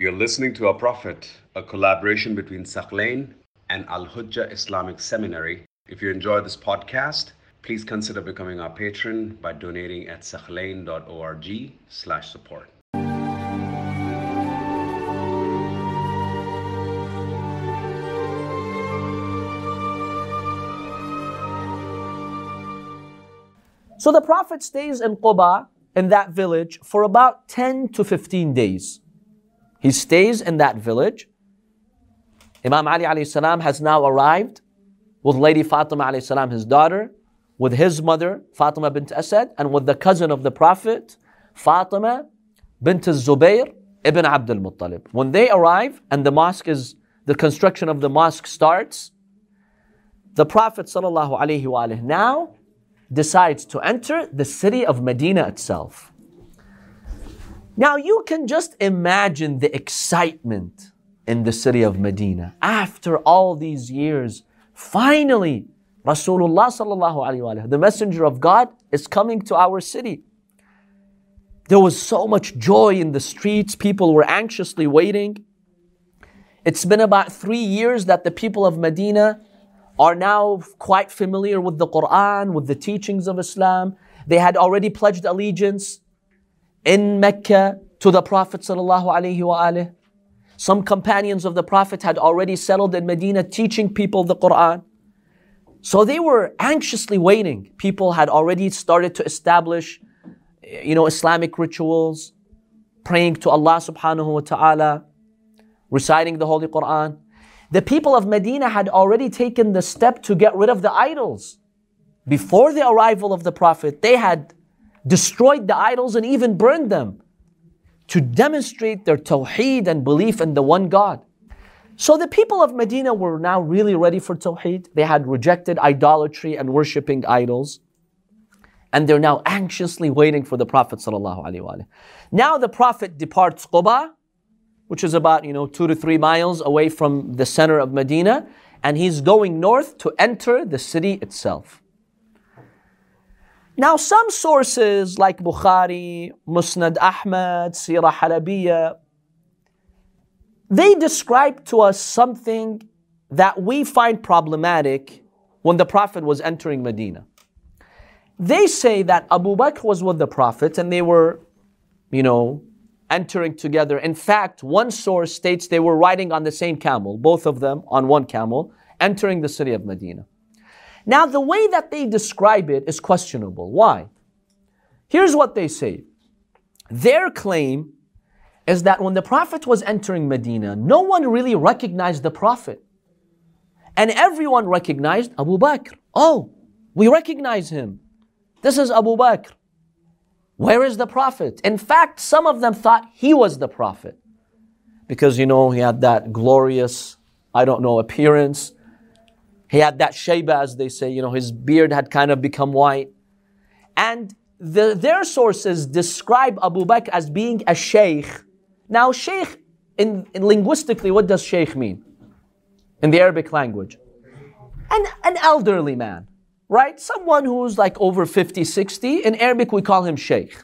You're listening to Our Prophet, a collaboration between Thaqlain and Al Hujjah Islamic Seminary. If you enjoy this podcast, please consider becoming our patron by donating at thaqlain.org slash support. So the Prophet stays in Quba, in that village, for about 10 to 15 days. He stays in that village. Imam Ali alayhi salam has now arrived with Lady Fatima alayhi salam, his daughter, with his mother, Fatima bint Asad, and with the cousin of the Prophet, Fatima bint Zubayr ibn Abdul Muttalib. When they arrive and the mosque is, the construction of the mosque starts, the Prophet sallallahu alaihi wasallam now decides to enter the city of Medina itself. Now you can just imagine the excitement in the city of Medina. After all these years, finally, Rasulullah sallallahu alaihi wasallam, the messenger of God, is coming to our city. There was so much joy in the streets. People were anxiously waiting. It's been about three years that the people of Medina are now quite familiar with the Quran, with the teachings of Islam. They had already pledged allegiance in Mecca to the Prophet sallallahu Some companions of the Prophet had already settled in Medina teaching people the Quran. So they were anxiously waiting. People had already started to establish, you know, Islamic rituals, praying to Allah subhanahu wa ta'ala, reciting the Holy Quran. The people of Medina had already taken the step to get rid of the idols. Before the arrival of the Prophet, they had destroyed the idols and even burned them to demonstrate their tawheed and belief in the one God. So the people of Medina were now really ready for tawheed. They had rejected idolatry and worshipping idols. And they're now anxiously waiting for the Prophet. Now the Prophet departs Quba which is about, you know, two to three miles away from the center of Medina, and he's going north to enter the city itself. Now, some sources like Bukhari, Musnad Ahmad, Sirah Halabiya, they describe to us something that we find problematic when the Prophet was entering Medina. They say that Abu Bakr was with the Prophet and they were, you know, entering together. In fact, one source states they were riding on the same camel, both of them on one camel, entering the city of Medina. Now, the way that they describe it is questionable. Why? Here's what they say their claim is that when the Prophet was entering Medina, no one really recognized the Prophet. And everyone recognized Abu Bakr. Oh, we recognize him. This is Abu Bakr. Where is the Prophet? In fact, some of them thought he was the Prophet. Because, you know, he had that glorious, I don't know, appearance. He had that shayba, as they say, you know, his beard had kind of become white. And the, their sources describe Abu Bakr as being a sheikh. Now, sheikh, in, in linguistically, what does sheikh mean? In the Arabic language? An, an elderly man right? Someone who's like over 50, 60. In Arabic, we call him Sheikh.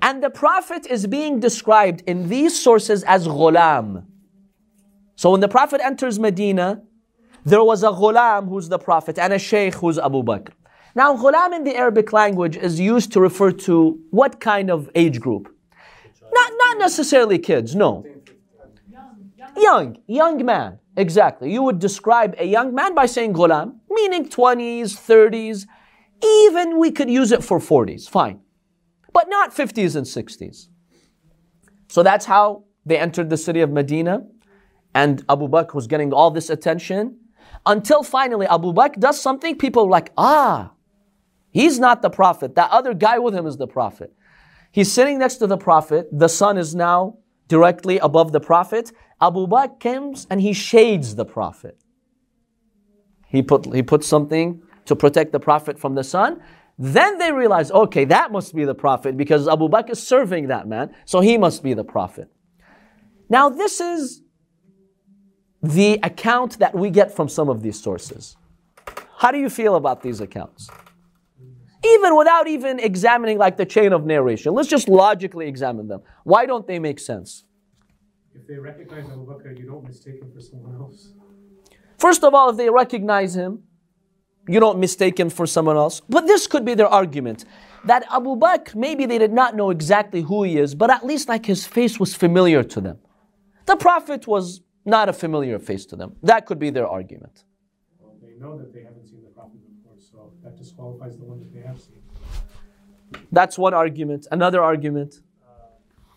And the Prophet is being described in these sources as ghulam. So when the Prophet enters Medina, there was a ghulam who's the Prophet and a Sheikh who's Abu Bakr. Now, ghulam in the Arabic language is used to refer to what kind of age group? Not, not necessarily kids, no. Young, young man. Exactly. You would describe a young man by saying ghulam, meaning 20s, 30s, even we could use it for 40s, fine. But not 50s and 60s. So that's how they entered the city of Medina, and Abu Bakr was getting all this attention until finally Abu Bakr does something, people are like, ah, he's not the prophet. That other guy with him is the prophet. He's sitting next to the prophet. The sun is now directly above the prophet. Abu Bakr comes and he shades the prophet. He put, he put something to protect the prophet from the sun. Then they realize, okay, that must be the prophet because Abu Bakr is serving that man, so he must be the prophet. Now, this is the account that we get from some of these sources. How do you feel about these accounts? Even without even examining like the chain of narration, let's just logically examine them. Why don't they make sense? If they recognize Abu Bakr, you don't mistake him for someone else. First of all, if they recognize him, you don't mistake him for someone else. But this could be their argument that Abu Bakr, maybe they did not know exactly who he is, but at least like his face was familiar to them. The Prophet was not a familiar face to them. That could be their argument. Well, they know that they haven't seen the Prophet before, so that disqualifies the one that they have seen. That's one argument. Another argument. Uh,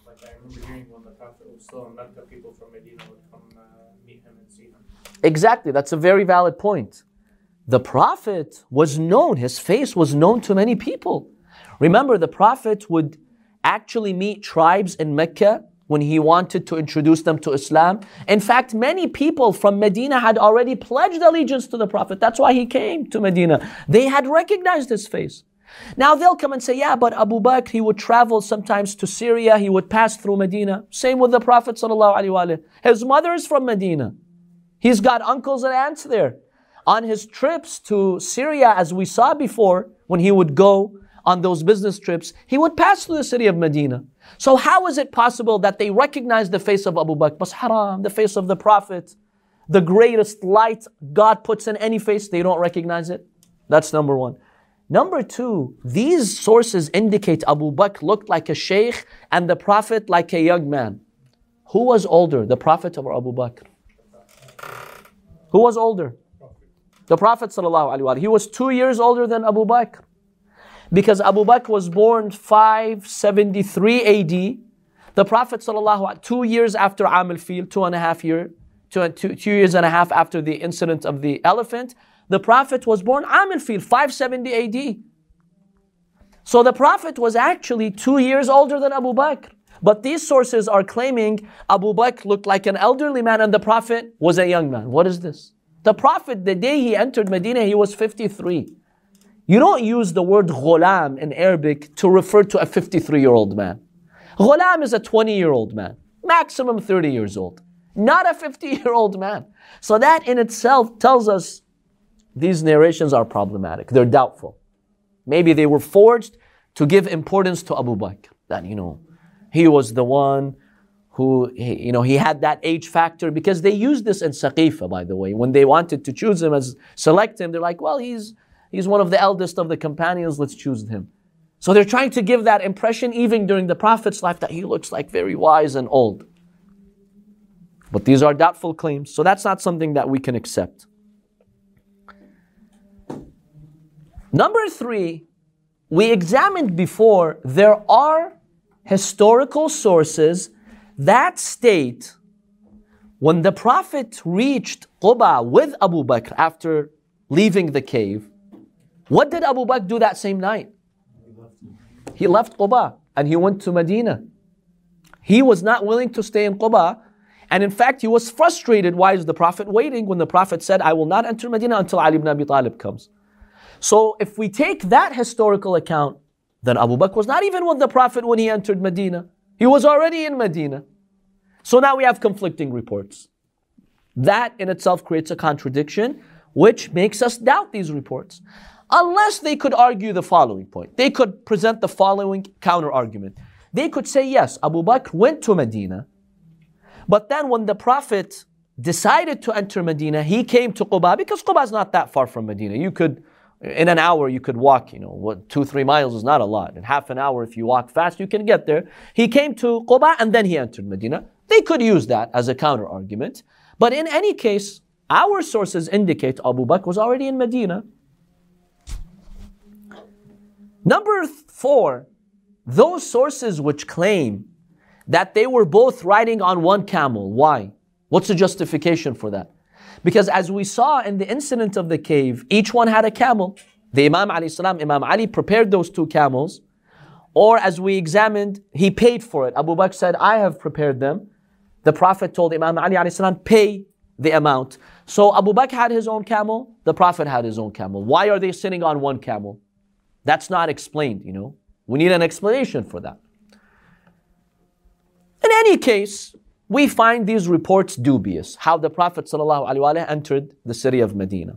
like I remember hearing when the Prophet was still in Mecca, people from Medina would come uh, meet him and see him. Exactly, that's a very valid point. The Prophet was known, his face was known to many people. Remember, the Prophet would actually meet tribes in Mecca when he wanted to introduce them to Islam. In fact, many people from Medina had already pledged allegiance to the Prophet. That's why he came to Medina. They had recognized his face. Now they'll come and say, yeah, but Abu Bakr, he would travel sometimes to Syria, he would pass through Medina. Same with the Prophet. His mother is from Medina. He's got uncles and aunts there. On his trips to Syria, as we saw before, when he would go on those business trips, he would pass through the city of Medina. So how is it possible that they recognize the face of Abu Bakr? But haram, the face of the Prophet, the greatest light God puts in any face, they don't recognize it? That's number one. Number two, these sources indicate Abu Bakr looked like a sheikh and the Prophet like a young man. Who was older, the Prophet or Abu Bakr? Who was older? The Prophet ﷺ. He was two years older than Abu Bakr. Because Abu Bakr was born 573 AD. The Prophet two years after Am al-Fil, two and a half year, two, two, two years and a half after the incident of the elephant, the Prophet was born Am al-Fil, 570 AD. So the Prophet was actually two years older than Abu Bakr. But these sources are claiming Abu Bakr looked like an elderly man and the Prophet was a young man. What is this? The Prophet, the day he entered Medina, he was 53. You don't use the word ghulam in Arabic to refer to a 53 year old man. Ghulam is a 20 year old man, maximum 30 years old, not a 50 year old man. So that in itself tells us these narrations are problematic. They're doubtful. Maybe they were forged to give importance to Abu Bakr. That, you know, he was the one who, you know, he had that age factor because they used this in Saqifa, by the way. When they wanted to choose him as, select him, they're like, well, he's, he's one of the eldest of the companions, let's choose him. So they're trying to give that impression even during the Prophet's life that he looks like very wise and old. But these are doubtful claims, so that's not something that we can accept. Number three, we examined before, there are historical sources that state when the Prophet reached Quba with Abu Bakr after leaving the cave, what did Abu Bakr do that same night? He left Quba and he went to Medina. He was not willing to stay in Quba. And in fact, he was frustrated. Why is the Prophet waiting when the Prophet said, I will not enter Medina until Ali ibn Abi Talib comes? So if we take that historical account, then Abu Bakr was not even with the Prophet when he entered Medina. He was already in Medina. So now we have conflicting reports. That in itself creates a contradiction, which makes us doubt these reports. Unless they could argue the following point. They could present the following counter argument. They could say, yes, Abu Bakr went to Medina, but then when the Prophet decided to enter Medina, he came to Quba because Quba is not that far from Medina. You could in an hour you could walk you know what two three miles is not a lot in half an hour if you walk fast you can get there he came to quba and then he entered medina they could use that as a counter argument but in any case our sources indicate abu bakr was already in medina number four those sources which claim that they were both riding on one camel why what's the justification for that because as we saw in the incident of the cave, each one had a camel. The Imam Ali salam, Imam Ali prepared those two camels. Or as we examined, he paid for it. Abu Bakr said, I have prepared them. The Prophet told Imam Ali salam, pay the amount. So Abu Bakr had his own camel, the Prophet had his own camel. Why are they sitting on one camel? That's not explained, you know. We need an explanation for that. In any case, we find these reports dubious, how the Prophet ﷺ entered the city of Medina.